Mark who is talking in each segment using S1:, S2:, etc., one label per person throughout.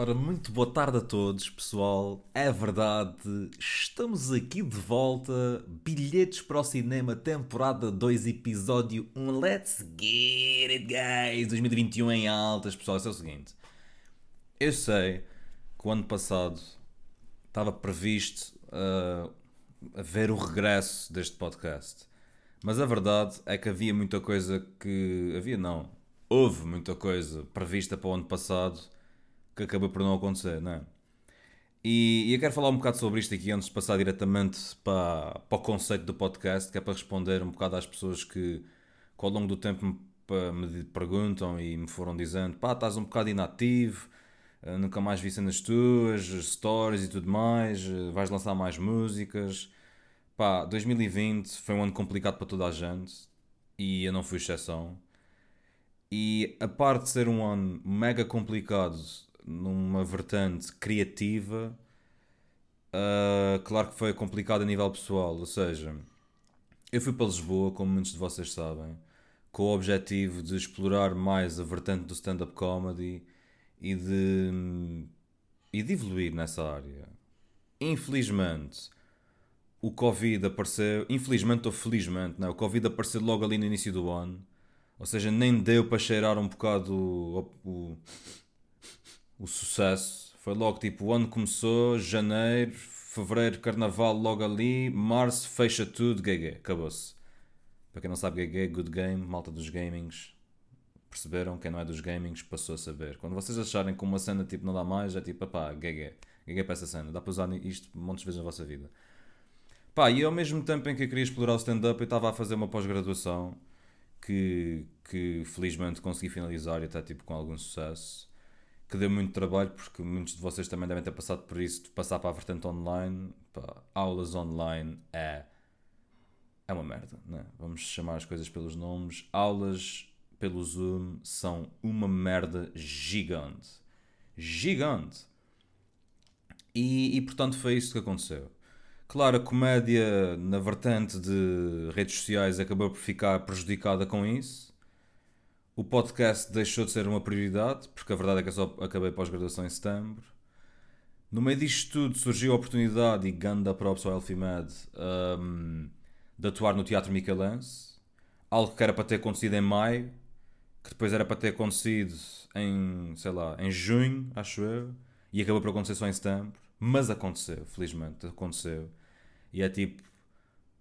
S1: Ora, muito boa tarde a todos, pessoal. É verdade, estamos aqui de volta. Bilhetes para o cinema, temporada 2, episódio 1. Let's get it, guys! 2021 em altas, pessoal. Isso é o seguinte: eu sei que o ano passado estava previsto uh, haver o regresso deste podcast, mas a verdade é que havia muita coisa que. Havia não, houve muita coisa prevista para o ano passado que acabou por não acontecer, não é? E, e, eu quero falar um bocado sobre isto aqui antes de passar diretamente para, para o conceito do podcast, que é para responder um bocado às pessoas que, que ao longo do tempo me, me perguntam e me foram dizendo: pá, estás um bocado inativo, eh, nunca mais vi cenas tuas, stories e tudo mais, eh, vais lançar mais músicas. Pá, 2020 foi um ano complicado para toda a gente e eu não fui exceção. E a parte de ser um ano mega complicado numa vertente criativa, uh, claro que foi complicado a nível pessoal. Ou seja, eu fui para Lisboa, como muitos de vocês sabem, com o objetivo de explorar mais a vertente do stand-up comedy e de, e de evoluir nessa área. Infelizmente, o Covid apareceu, infelizmente ou felizmente, não, é? o Covid apareceu logo ali no início do ano. Ou seja, nem deu para cheirar um bocado o, o, o sucesso. Foi logo tipo, o ano começou, janeiro, fevereiro, carnaval logo ali, março, fecha tudo, GG, acabou-se. Para quem não sabe, GG, good game, malta dos gamings. Perceberam? Quem não é dos gamings passou a saber. Quando vocês acharem que uma cena tipo não dá mais, é tipo, pá, GG. GG para essa cena. Dá para usar isto montes de vezes na vossa vida. Pá, e ao mesmo tempo em que eu queria explorar o stand-up, eu estava a fazer uma pós-graduação que, que felizmente consegui finalizar e até tipo com algum sucesso que deu muito trabalho, porque muitos de vocês também devem ter passado por isso, de passar para a vertente online. Aulas online é. É uma merda, né? Vamos chamar as coisas pelos nomes. Aulas pelo Zoom são uma merda gigante. Gigante! E, e portanto foi isso que aconteceu. Claro, a comédia na vertente de redes sociais acabou por ficar prejudicada com isso o podcast deixou de ser uma prioridade, porque a verdade é que eu só acabei pós-graduação em setembro. No meio disto tudo surgiu a oportunidade, e ganda props ao Elfimed, um, de atuar no Teatro Michelense. Algo que era para ter acontecido em maio, que depois era para ter acontecido em, sei lá, em junho, acho eu, e acabou por acontecer só em setembro. Mas aconteceu, felizmente, aconteceu. E é tipo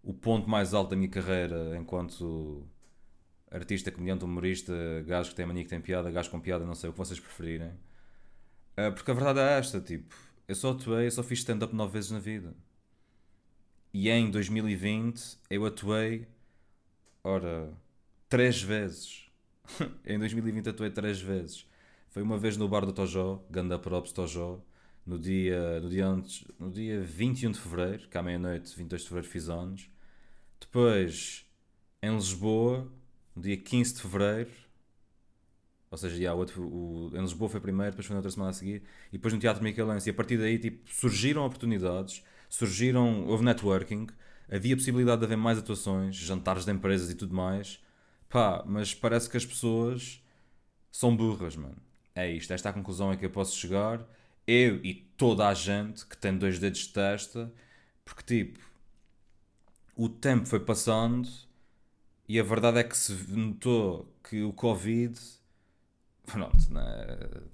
S1: o ponto mais alto da minha carreira enquanto artista, comediante, humorista, gajo que tem mania que tem piada, gajo com piada, não sei o que vocês preferirem. Uh, porque a verdade é esta, tipo, eu só atuei, eu só fiz stand-up nove vezes na vida. E em 2020 eu atuei, ora, três vezes. em 2020 atuei três vezes. Foi uma vez no bar do Tojó, Ganda Props Tojó, no dia, no dia antes, no dia 21 de Fevereiro, que à meia-noite, 22 de Fevereiro fiz anos. Depois, em Lisboa, no dia 15 de Fevereiro, ou seja, yeah, o outro, o, em Lisboa foi primeiro, depois foi na outra semana a seguir, e depois no Teatro Michelense, e a partir daí tipo, surgiram oportunidades, surgiram, houve networking, havia possibilidade de haver mais atuações, jantares de empresas e tudo mais, pá, mas parece que as pessoas são burras, mano. É isto, esta é a conclusão é que eu posso chegar, eu e toda a gente que tem dois dedos de testa, porque tipo, o tempo foi passando e a verdade é que se notou que o Covid, pronto, né?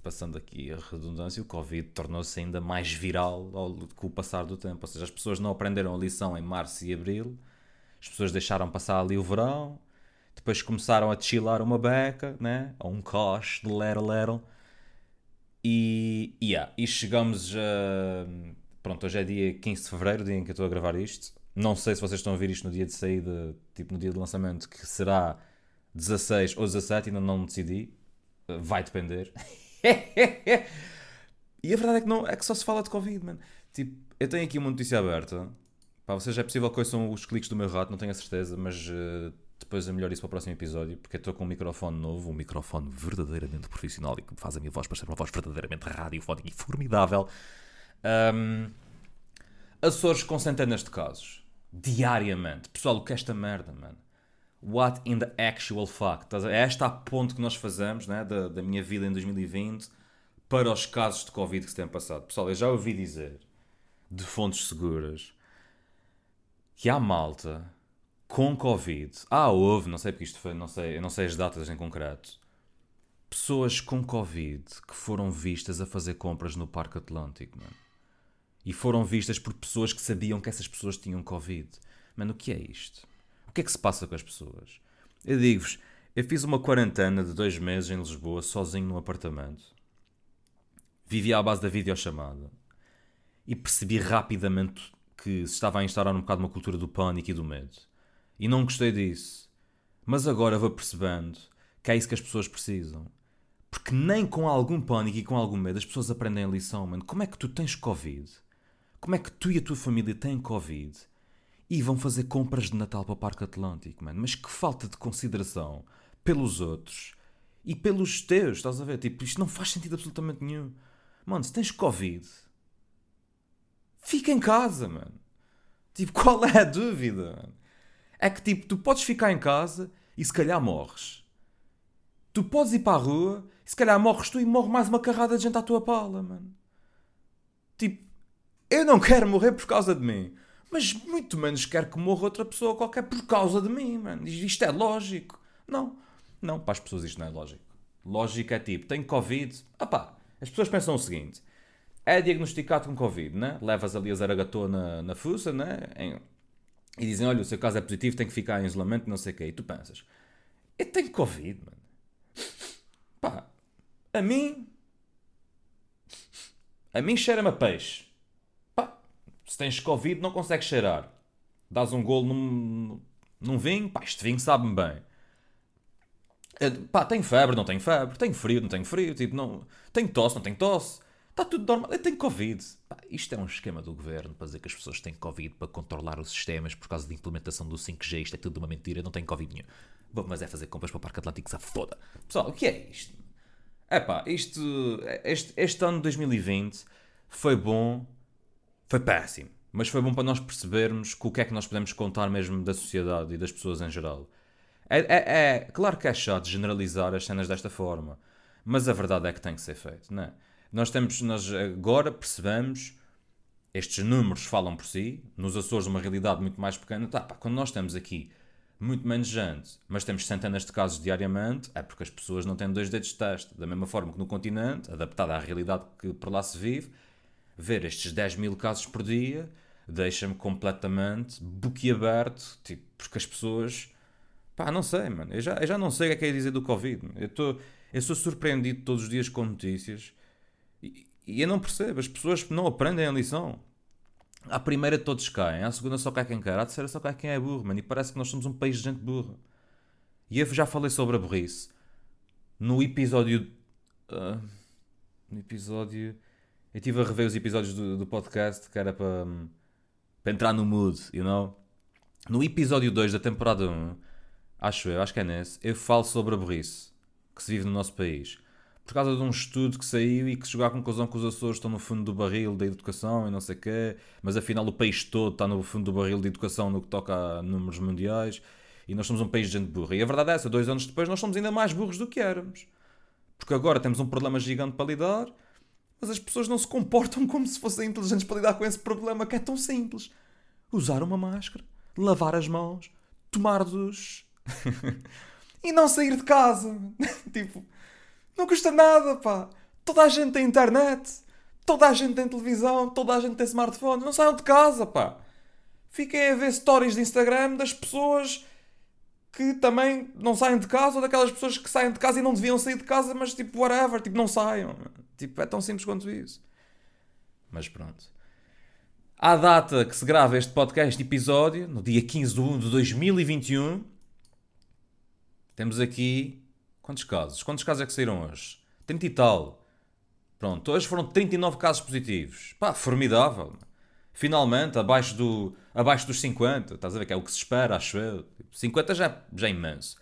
S1: passando aqui a redundância, o Covid tornou-se ainda mais viral com o passar do tempo. Ou seja, as pessoas não aprenderam a lição em março e abril, as pessoas deixaram passar ali o verão, depois começaram a chilar uma beca, né? ou um coche de lero lero. E, yeah, e chegamos a. Pronto, hoje é dia 15 de fevereiro, dia em que eu estou a gravar isto. Não sei se vocês estão a ver isto no dia de saída, tipo no dia de lançamento, que será 16 ou 17, ainda não decidi. Vai depender. e a verdade é que, não, é que só se fala de Covid, mano. Tipo, eu tenho aqui uma notícia aberta. Para vocês é possível que são os cliques do meu rato, não tenho a certeza, mas uh, depois é melhor isso para o próximo episódio, porque eu estou com um microfone novo, um microfone verdadeiramente profissional e que faz a minha voz para ser uma voz verdadeiramente radiofónica e formidável. Um, Açores com centenas de casos diariamente. Pessoal, o que é esta merda, mano? What in the actual fuck? É esta a ponto que nós fazemos, né, da, da minha vida em 2020, para os casos de Covid que se têm passado. Pessoal, eu já ouvi dizer, de fontes seguras, que há malta com Covid. Ah, houve, não sei porque isto foi, não sei, eu não sei as datas em concreto. Pessoas com Covid que foram vistas a fazer compras no Parque Atlântico, mano. E foram vistas por pessoas que sabiam que essas pessoas tinham Covid. Mano, o que é isto? O que é que se passa com as pessoas? Eu digo-vos, eu fiz uma quarentena de dois meses em Lisboa, sozinho num apartamento. Vivia à base da videochamada. E percebi rapidamente que se estava a instaurar um bocado uma cultura do pânico e do medo. E não gostei disso. Mas agora vou percebendo que é isso que as pessoas precisam. Porque nem com algum pânico e com algum medo as pessoas aprendem a lição, mano. Como é que tu tens Covid? Como é que tu e a tua família têm Covid? E vão fazer compras de Natal para o Parque Atlântico, mano. Mas que falta de consideração pelos outros e pelos teus, estás a ver? Tipo, isto não faz sentido absolutamente nenhum. Mano, se tens Covid, fica em casa, mano. Tipo, qual é a dúvida, mano? É que, tipo, tu podes ficar em casa e se calhar morres. Tu podes ir para a rua e se calhar morres tu e morre mais uma carrada de gente à tua pala, mano. Tipo, eu não quero morrer por causa de mim. Mas muito menos quero que morra outra pessoa qualquer por causa de mim, mano. Isto é lógico. Não. Não, para as pessoas isto não é lógico. Lógico é tipo, tenho Covid. Ah as pessoas pensam o seguinte. É diagnosticado com Covid, né? Levas ali a zaragatona na, na fuça, né? Em, e dizem, olha, o seu caso é positivo, tem que ficar em isolamento, não sei o quê. E tu pensas, eu tenho Covid, mano. Pá, a mim... A mim cheira-me a peixe. Se tens Covid não consegues cheirar. Dás um golo num, num vinho, pá, este vinho sabe-me bem. Pá, tenho febre, não tenho febre. Tenho frio, não tenho frio. Tipo, não... Tenho tosse, não tenho tosse. Está tudo normal. Eu tenho Covid. Pá, isto é um esquema do governo para dizer que as pessoas têm Covid para controlar os sistemas por causa da implementação do 5G. Isto é tudo uma mentira. Não tenho Covid nenhum. Bom, mas é fazer compras para o Parque Atlântico, se foda. Pessoal, o que é isto? É pá, isto. Este, este ano de 2020 foi bom. Foi péssimo. Mas foi bom para nós percebermos com o que é que nós podemos contar mesmo da sociedade e das pessoas em geral. É, é, é, claro que é chato generalizar as cenas desta forma, mas a verdade é que tem que ser feito, não é? Nós temos, nós agora percebemos, estes números falam por si, nos Açores uma realidade muito mais pequena, tá, pá, quando nós temos aqui muito menos gente, mas temos centenas de casos diariamente, é porque as pessoas não têm dois dedos de teste. Da mesma forma que no continente, adaptado à realidade que por lá se vive, ver estes 10 mil casos por dia deixa-me completamente boquiaberto, tipo, porque as pessoas Pá, não sei, mano. Eu já, eu já não sei o que é que é dizer do Covid. Eu, tô, eu sou surpreendido todos os dias com notícias e, e eu não percebo. As pessoas não aprendem a lição. À primeira todos caem, à segunda só cai quem quer, à terceira só cai quem é burro, mano. E parece que nós somos um país de gente burra. E eu já falei sobre a burrice no episódio. Uh, no episódio. Eu estive a rever os episódios do, do podcast que era para, para entrar no mood, you know? No episódio 2 da temporada 1 acho eu, acho que é nesse, eu falo sobre a burrice que se vive no nosso país. Por causa de um estudo que saiu e que chegou à conclusão que os Açores estão no fundo do barril da educação e não sei o quê, mas afinal o país todo está no fundo do barril de educação no que toca a números mundiais e nós somos um país de gente burra. E a verdade é essa, dois anos depois nós somos ainda mais burros do que éramos. Porque agora temos um problema gigante para lidar, mas as pessoas não se comportam como se fossem inteligentes para lidar com esse problema que é tão simples. Usar uma máscara, lavar as mãos, tomar dos e não sair de casa. tipo, não custa nada, pá. Toda a gente tem internet, toda a gente tem televisão, toda a gente tem smartphone. Não saiam de casa, pá. Fiquem a ver stories de Instagram das pessoas que também não saem de casa ou daquelas pessoas que saem de casa e não deviam sair de casa, mas tipo, whatever, tipo, não saiam. Tipo, é tão simples quanto isso. Mas pronto. À data que se grava este podcast episódio, no dia 15 de 1 de 2021, temos aqui. Quantos casos? Quantos casos é que saíram hoje? 30 e tal. Pronto, hoje foram 39 casos positivos. Pá, formidável. Finalmente, abaixo, do, abaixo dos 50. Estás a ver que é o que se espera, acho eu. 50 já, já é imenso.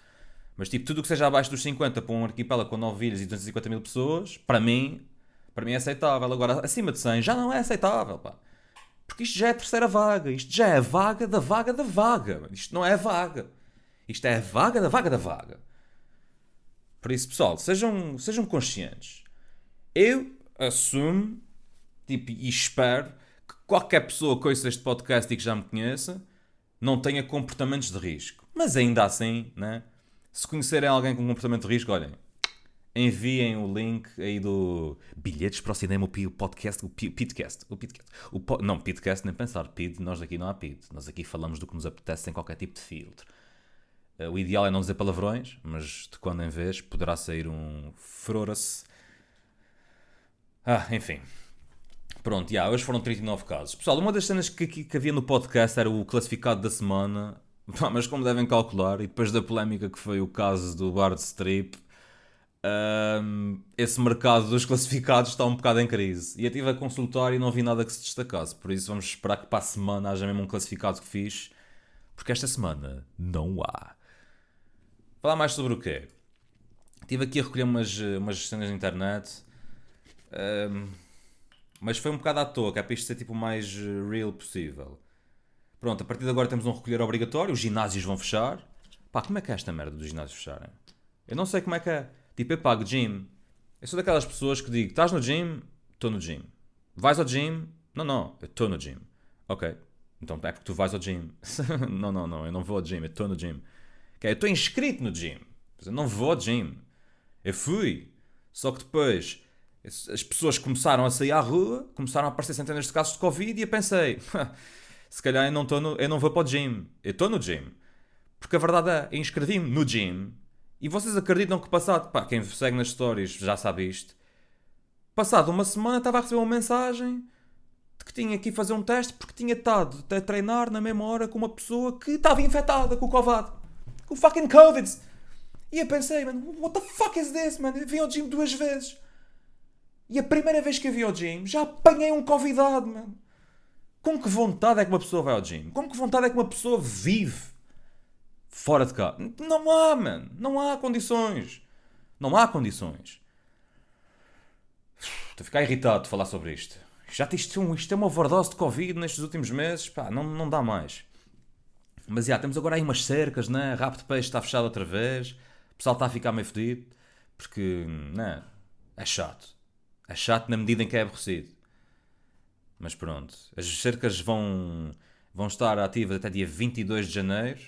S1: Mas tipo, tudo o que seja abaixo dos 50 para um arquipélago com 9 ilhas e 250 mil pessoas, para mim, para mim é aceitável. Agora, acima de 100 já não é aceitável, pá. Porque isto já é a terceira vaga. Isto já é a vaga da vaga da vaga. Isto não é vaga. Isto é a vaga da vaga da vaga. Por isso, pessoal, sejam, sejam conscientes. Eu assumo tipo, e espero que qualquer pessoa que ouça este podcast e que já me conheça não tenha comportamentos de risco. Mas ainda assim, né? Se conhecerem alguém com comportamento de risco, olhem, enviem o link aí do Bilhetes para o Cinema, o podcast, o Pitcast. O Pitcast. O po... Não, Pitcast nem pensar. Pid, nós aqui não há Pid. Nós aqui falamos do que nos apetece sem qualquer tipo de filtro. Eh, o ideal é não dizer palavrões, mas de quando em vez poderá sair um Froras. Ah, enfim. Pronto, yeah, hoje foram 39 casos. Pessoal, uma das cenas que, que havia no podcast era o classificado da semana. Mas como devem calcular, e depois da polémica que foi o caso do Bard Strip, um, esse mercado dos classificados está um bocado em crise. E eu estive a consultar e não vi nada que se destacasse. Por isso vamos esperar que para a semana haja mesmo um classificado que fiz. Porque esta semana não há. Falar mais sobre o quê? Estive aqui a recolher umas, umas cenas na internet. Um, mas foi um bocado à toa, que é para isto ser tipo o mais real possível. Pronto, a partir de agora temos um recolher obrigatório, os ginásios vão fechar. Pá, como é que é esta merda dos ginásios fecharem? Eu não sei como é que é. Tipo, eu pago gym. Eu sou daquelas pessoas que digo: estás no gym? Estou no gym. Vais ao gym? Não, não, eu estou no gym. Ok. Então é porque tu vais ao gym. não, não, não, eu não vou ao gym, eu estou no gym. Okay, eu estou inscrito no gym. Eu não vou ao gym. Eu fui. Só que depois as pessoas começaram a sair à rua, começaram a aparecer centenas de casos de Covid e eu pensei: se calhar eu não, tô no, eu não vou para o gym. Eu estou no gym. Porque a verdade é, eu inscrevi-me no gym e vocês acreditam que passado, pá, quem segue nas stories já sabe isto. Passado uma semana estava a receber uma mensagem de que tinha que ir fazer um teste porque tinha estado a treinar na mesma hora com uma pessoa que estava infectada com o Covid. Com o fucking Covid. E eu pensei, mano, what the fuck is this, mano? Eu vim ao gym duas vezes. E a primeira vez que eu vim ao gym já apanhei um convidado, mano. Com que vontade é que uma pessoa vai ao gym? Com que vontade é que uma pessoa vive fora de cá. Não há, mano. Não há condições. Não há condições. Estou a ficar irritado de falar sobre isto. Já isto, isto é uma overdose de Covid nestes últimos meses. Pá, não, não dá mais. Mas já, temos agora aí umas cercas, né? Rabo de peixe está fechado outra vez. O pessoal está a ficar meio fedido. Porque, né? É chato. É chato na medida em que é aborrecido. Mas pronto. As cercas vão, vão estar ativas até dia 22 de janeiro.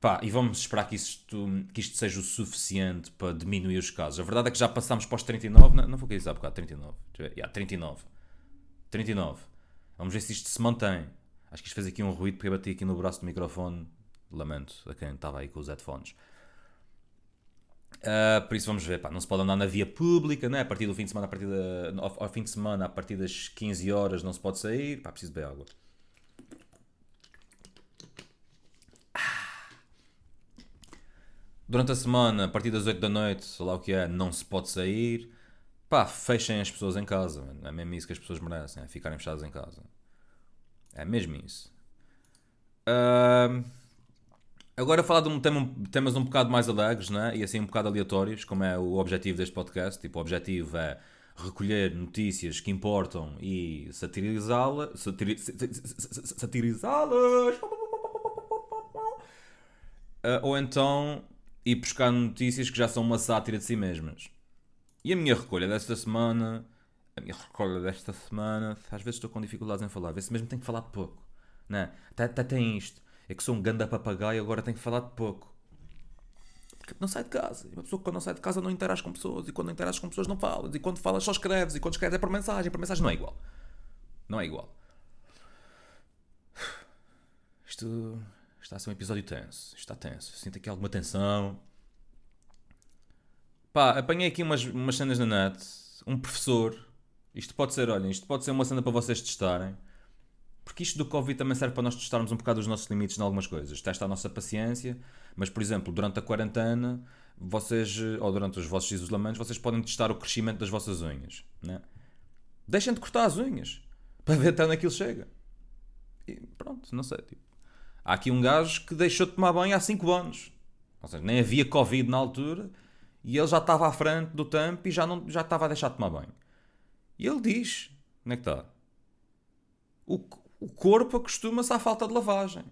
S1: Pá, e vamos esperar que isto, que isto seja o suficiente para diminuir os casos. A verdade é que já passámos para os 39, não, não foi o que eu disse há bocado, 39. Yeah, 39. 39. Vamos ver se isto se mantém. Acho que isto fez aqui um ruído porque eu bati aqui no braço do microfone. Lamento a quem estava aí com os headphones. Uh, por isso vamos ver, pá, não se pode andar na via pública, né? a partir do fim de semana, a partir da, ao, ao, fim de semana, a partir das 15 horas não se pode sair, pá, preciso beber água. Durante a semana, a partir das 8 da noite, sei lá o que é, não se pode sair. Pá, fechem as pessoas em casa. Mano. É mesmo isso que as pessoas merecem, é ficarem fechadas em casa. É mesmo isso. Uh, agora falar de um tema, temas um bocado mais alegres, né? E assim um bocado aleatórios, como é o objetivo deste podcast. Tipo, o objetivo é recolher notícias que importam e satirizá-las. Satiri, satirizá-las. Uh, ou então e buscar notícias que já são uma sátira de si mesmas. E a minha recolha desta semana. A minha recolha desta semana. Às vezes estou com dificuldades em falar. Às vezes mesmo tenho que falar pouco. Né? Até, até tem isto. É que sou um ganda papagaio e agora tenho que falar de pouco. Porque não sai de casa. E uma pessoa que quando não sai de casa não interage com pessoas. E quando não interages com pessoas não falas. E quando falas só escreves. E quando escreves é por mensagem. Por mensagem não é igual. Não é igual. Isto Está a ser um episódio tenso. Está tenso. Sinto aqui alguma tensão. Pá, apanhei aqui umas, umas cenas na net. Um professor. Isto pode ser, olhem, isto pode ser uma cena para vocês testarem. Porque isto do Covid também serve para nós testarmos um bocado os nossos limites em algumas coisas. Testa a nossa paciência. Mas, por exemplo, durante a quarentena, vocês, ou durante os vossos isolamentos, vocês podem testar o crescimento das vossas unhas. Né? Deixem de cortar as unhas. Para ver até onde aquilo chega. E pronto, não sei. Tipo, Há aqui um gajo que deixou de tomar banho há 5 anos. Ou seja, nem havia Covid na altura e ele já estava à frente do tampo e já, não, já estava a deixar de tomar banho. E ele diz: onde é que está? O, o corpo acostuma-se à falta de lavagem.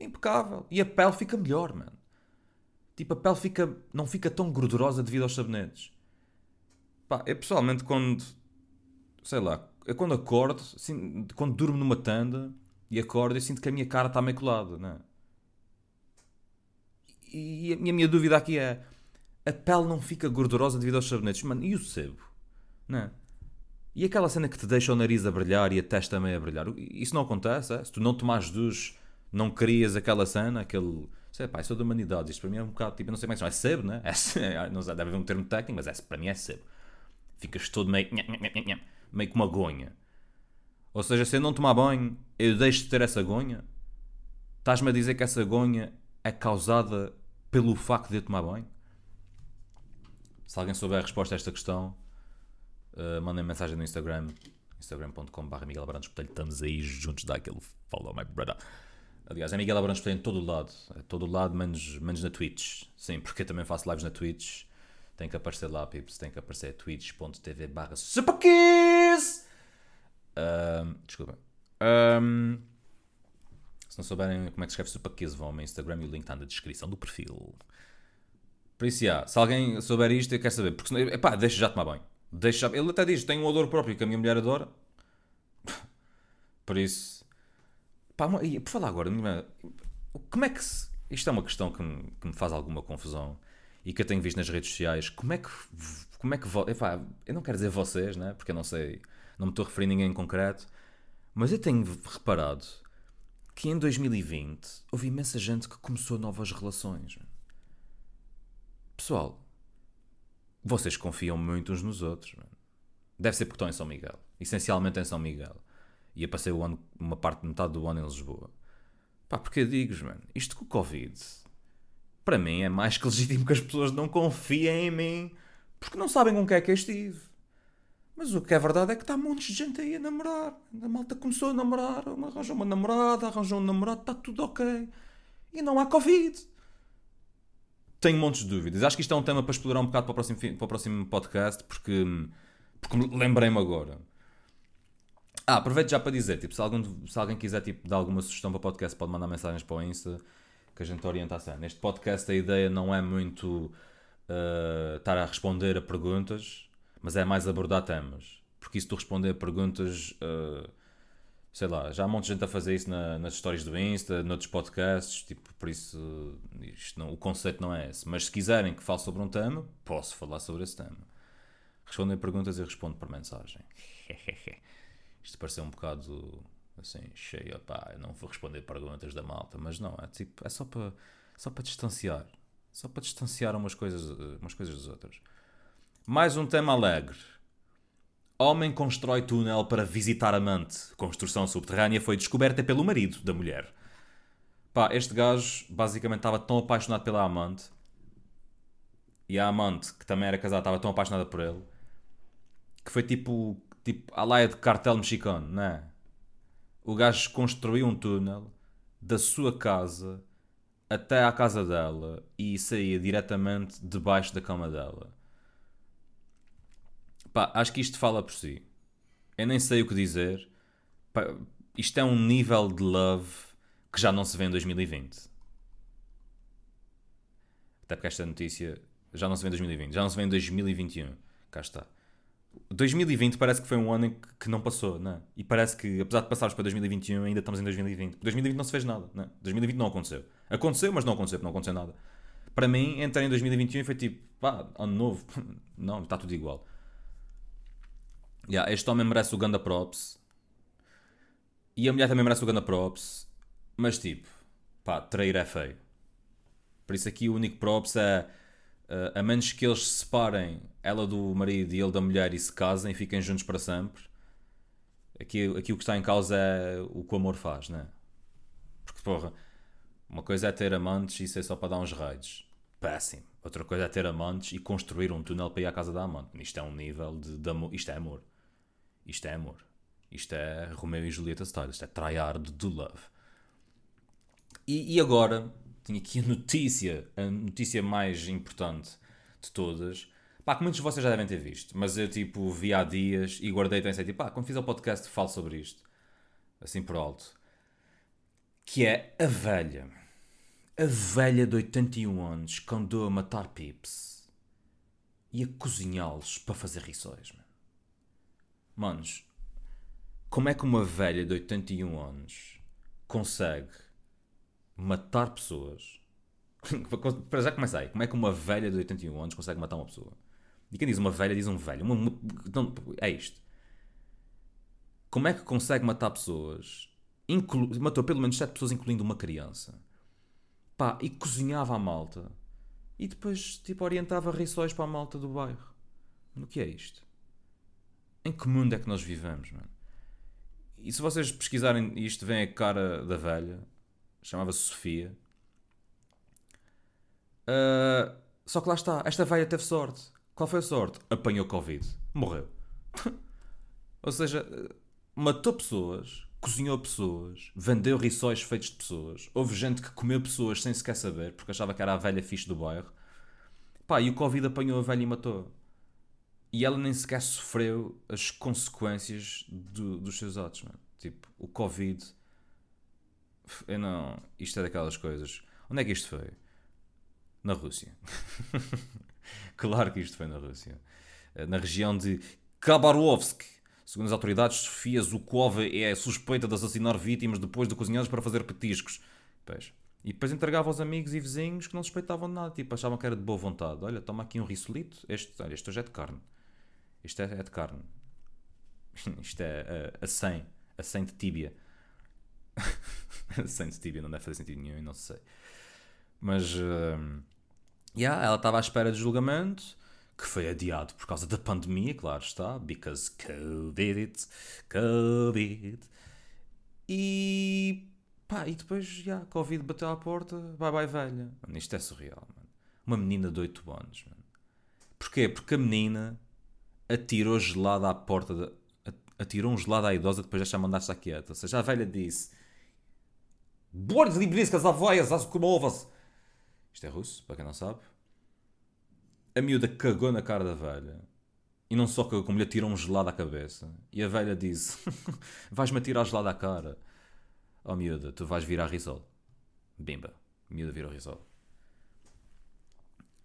S1: Impecável. E a pele fica melhor, mano. Tipo, a pele fica, não fica tão gordurosa devido aos sabonetes. Pá, eu pessoalmente quando. Sei lá, eu quando acordo, assim, quando durmo numa tenda e acordo, eu sinto que a minha cara está meio colada, né? E a minha, dúvida aqui é: a pele não fica gordurosa devido aos sabonetes? Mano, e o sebo? Né? E aquela cena que te deixa o nariz a brilhar e a testa meio a brilhar? Isso não acontece, é? Se tu não tomares duche, não crias aquela cena, aquele. Sei, pá, isso é da humanidade. Isto para mim é um bocado tipo, não sei como é que é sebo, né? É, não sei, deve haver um termo técnico, mas é, para mim é sebo. Ficas todo meio. meio com uma gonha. Ou seja, se eu não tomar banho, eu deixo de ter essa gonha. Estás-me a dizer que essa gonha é causada pelo facto de eu tomar banho? Se alguém souber a resposta a esta questão, uh, mandem mensagem no Instagram, instagram.com.br Miguel Abrantes Botelho. Estamos aí juntos, dá aquele follow my brother. Aliás, é Miguel Abrantes Botelho em todo o lado. É todo o lado, menos, menos na Twitch. Sim, porque eu também faço lives na Twitch. Tem que aparecer lá, pips. Tem que aparecer twitch.tv barra superkiss. Um, desculpa. Um, se não souberem como é que escreve superkiss, vão ao meu Instagram e o link está na descrição do perfil. Por isso, se alguém souber isto, eu quero saber. Porque epá, deixa já tomar banho. Deixa, ele até diz, tem um odor próprio que a minha mulher adora. Por isso... Pá, por falar agora, como é que se... Isto é uma questão que me, que me faz alguma confusão e que eu tenho visto nas redes sociais. Como é que... Como é que... Epá, eu não quero dizer vocês, né? Porque eu não sei... Não me estou a referir a ninguém em concreto. Mas eu tenho reparado que em 2020 houve imensa gente que começou novas relações. Pessoal, vocês confiam muito uns nos outros. Mano. Deve ser porque estão em São Miguel. Essencialmente em São Miguel. E eu passei ano, uma parte de metade do ano em Lisboa. Pá, porque eu digo, mano, isto com o Covid, para mim é mais que legítimo que as pessoas não confiem em mim porque não sabem com quem é que eu estive. Mas o que é verdade é que está um monte de gente aí a namorar. A malta começou a namorar, arranjou uma namorada, arranjou um namorado, está tudo ok. E não há Covid tenho montes de dúvidas. Acho que isto é um tema para explorar um bocado para o próximo, para o próximo podcast, porque, porque lembrei-me agora. Ah, aproveito já para dizer, tipo, se, algum, se alguém quiser tipo, dar alguma sugestão para o podcast, pode mandar mensagens para o Insta, que a gente orienta a cena. Neste podcast a ideia não é muito uh, estar a responder a perguntas, mas é mais abordar temas. Porque se tu responder a perguntas... Uh, sei lá, já há um monte de gente a fazer isso na, nas histórias do Insta, noutros podcasts, tipo, por isso não, o conceito não é esse. Mas se quiserem que fale sobre um tema, posso falar sobre esse tema. Respondem perguntas e respondo por mensagem. isto pareceu um bocado assim, cheio, pá, eu não vou responder perguntas da malta, mas não, é tipo, é só para só para distanciar, só para distanciar umas coisas, umas coisas das outras. Mais um tema alegre Homem constrói túnel para visitar amante. Construção subterrânea foi descoberta pelo marido da mulher. Pá, este gajo basicamente estava tão apaixonado pela amante e a amante, que também era casada, estava tão apaixonada por ele que foi tipo, tipo a laia de cartel mexicano, não é? O gajo construiu um túnel da sua casa até à casa dela e saía diretamente debaixo da cama dela. Pá, acho que isto fala por si. Eu nem sei o que dizer. Pá, isto é um nível de love que já não se vê em 2020. Até porque esta notícia já não se vê em 2020, já não se vê em 2021. Cá está. 2020 parece que foi um ano que não passou, não é? E parece que, apesar de passarmos para 2021, ainda estamos em 2020. 2020 não se fez nada, não é? 2020 não aconteceu. Aconteceu, mas não aconteceu, não aconteceu nada. Para mim, entrar em 2021 foi tipo, pá, ano novo. não, está tudo igual. Yeah, este homem merece o Ganda Props. E a mulher também merece o Ganda Props. Mas tipo, pá, trair é feio. Por isso aqui o único props é. Uh, a menos que eles se separem, ela do marido e ele da mulher, e se casem e fiquem juntos para sempre. Aqui, aqui o que está em causa é o que o amor faz, né? Porque, porra, uma coisa é ter amantes e isso é só para dar uns raids. Péssimo. Outra coisa é ter amantes e construir um túnel para ir à casa da amante. Isto é um nível de, de amor. Isto é amor. Isto é amor. Isto é Romeo e Julieta style. Isto é tryhard do love. E, e agora, tenho aqui a notícia, a notícia mais importante de todas. Pá, que muitos de vocês já devem ter visto, mas eu tipo vi há dias e guardei pensei tipo, pá, quando fiz o podcast falo sobre isto. Assim por alto. Que é a velha. A velha de 81 anos que andou a matar pips. e a cozinhá-los para fazer rissóis, mano. Manos, como é que uma velha de 81 anos consegue matar pessoas? para já começa aí. Como é que uma velha de 81 anos consegue matar uma pessoa? E quem diz uma velha diz um velho. Uma, uma, então, é isto. Como é que consegue matar pessoas? Inclu, matou pelo menos 7 pessoas, incluindo uma criança. Pá, e cozinhava a malta. E depois, tipo, orientava rissóis para a malta do bairro. O que é isto? Em que mundo é que nós vivemos, mano? E se vocês pesquisarem isto, vem a cara da velha. Chamava-se Sofia. Uh, só que lá está. Esta velha teve sorte. Qual foi a sorte? Apanhou Covid. Morreu. Ou seja, matou pessoas, cozinhou pessoas, vendeu rissóis feitos de pessoas. Houve gente que comeu pessoas sem sequer saber, porque achava que era a velha fixe do bairro. Pá, e o Covid apanhou a velha e matou. E ela nem sequer sofreu as consequências do, dos seus atos, mano. Tipo, o Covid. Eu não. Isto é daquelas coisas. Onde é que isto foi? Na Rússia. claro que isto foi na Rússia. Na região de Khabarovsk. Segundo as autoridades, Sofia Zukova é suspeita de assassinar vítimas depois de cozinhadas para fazer petiscos. Pois. E depois entregava aos amigos e vizinhos que não suspeitavam de nada. Tipo, achavam que era de boa vontade. Olha, toma aqui um rissolito. Este, olha, este hoje é de carne. Isto é, é de carne. Isto é a, a 100. A 100 de tíbia. a 100 de tíbia não deve fazer sentido nenhum, não sei. Mas... Uh, yeah, ela estava à espera de julgamento que foi adiado por causa da pandemia, claro está, because COVID, COVID. E pá, e depois já, Covid bateu à porta, bye bye velha. Mano, isto é surreal, mano. Uma menina de 8 anos, mano. Porquê? Porque a menina atirou gelado à porta, de, atirou um gelado à idosa depois deixa mandar estar quieta. Ou seja, a velha disse: Bordes libriscas avóias, as comovas. Isto é russo, para quem não sabe a miúda cagou na cara da velha. E não só cagou, como lhe atirou um gelado à cabeça. E a velha disse: Vais-me atirar gelado à cara. Oh miúda, tu vais virar risol. Bimba. Miúda virou risol.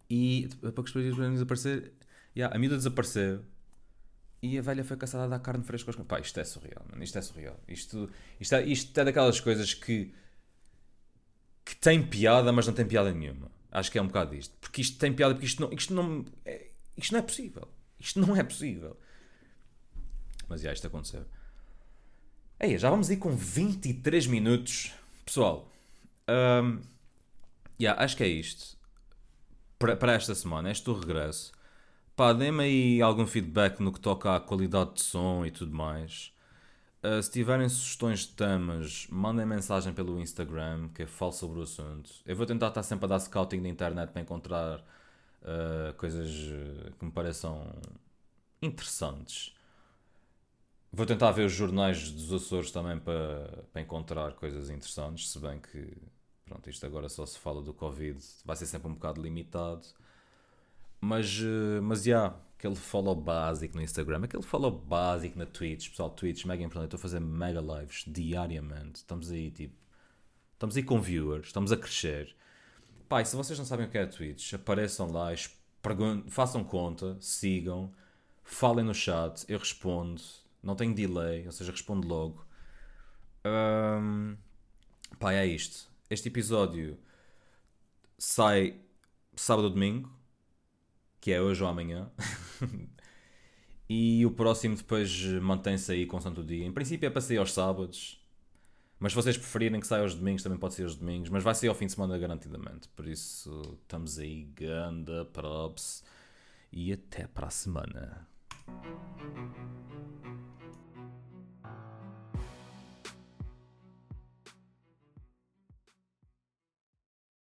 S1: E a poucos dias desaparecer, yeah, a miúda desapareceu. E a velha foi caçada a dar carne fresca aos Pá, isto é surreal, mano. Isto é surreal. Isto, isto, é, isto é daquelas coisas que. que tem piada, mas não tem piada nenhuma. Acho que é um bocado isto. Porque isto tem piada, porque isto não, isto não, é, isto não é possível. Isto não é possível. Mas já, isto aconteceu. Ei, já vamos ir com 23 minutos. Pessoal, um, yeah, acho que é isto. Para esta semana, este o regresso. Pá, dê-me aí algum feedback no que toca à qualidade de som e tudo mais. Uh, se tiverem sugestões de temas, mandem mensagem pelo Instagram, que é falo sobre o assunto. Eu vou tentar estar sempre a dar scouting na internet para encontrar uh, coisas que me pareçam interessantes. Vou tentar ver os jornais dos Açores também para, para encontrar coisas interessantes, se bem que pronto, isto agora só se fala do Covid, vai ser sempre um bocado limitado. Mas, uh, mas já, yeah, aquele follow básico no Instagram, aquele follow básico na Twitch, pessoal, Twitch, mega importante. Estou a fazer mega lives diariamente. Estamos aí, tipo, estamos aí com viewers, estamos a crescer. Pai, se vocês não sabem o que é a Twitch, apareçam lá, façam conta, sigam, falem no chat, eu respondo, não tenho delay, ou seja, respondo logo. Um, pai, é isto. Este episódio sai sábado ou domingo que é hoje ou amanhã. e o próximo depois mantém-se aí com Santo Dia. Em princípio é para sair aos sábados. Mas se vocês preferirem que saia aos domingos, também pode ser aos domingos. Mas vai sair ao fim de semana garantidamente. Por isso, estamos aí, ganda props. E até para a semana.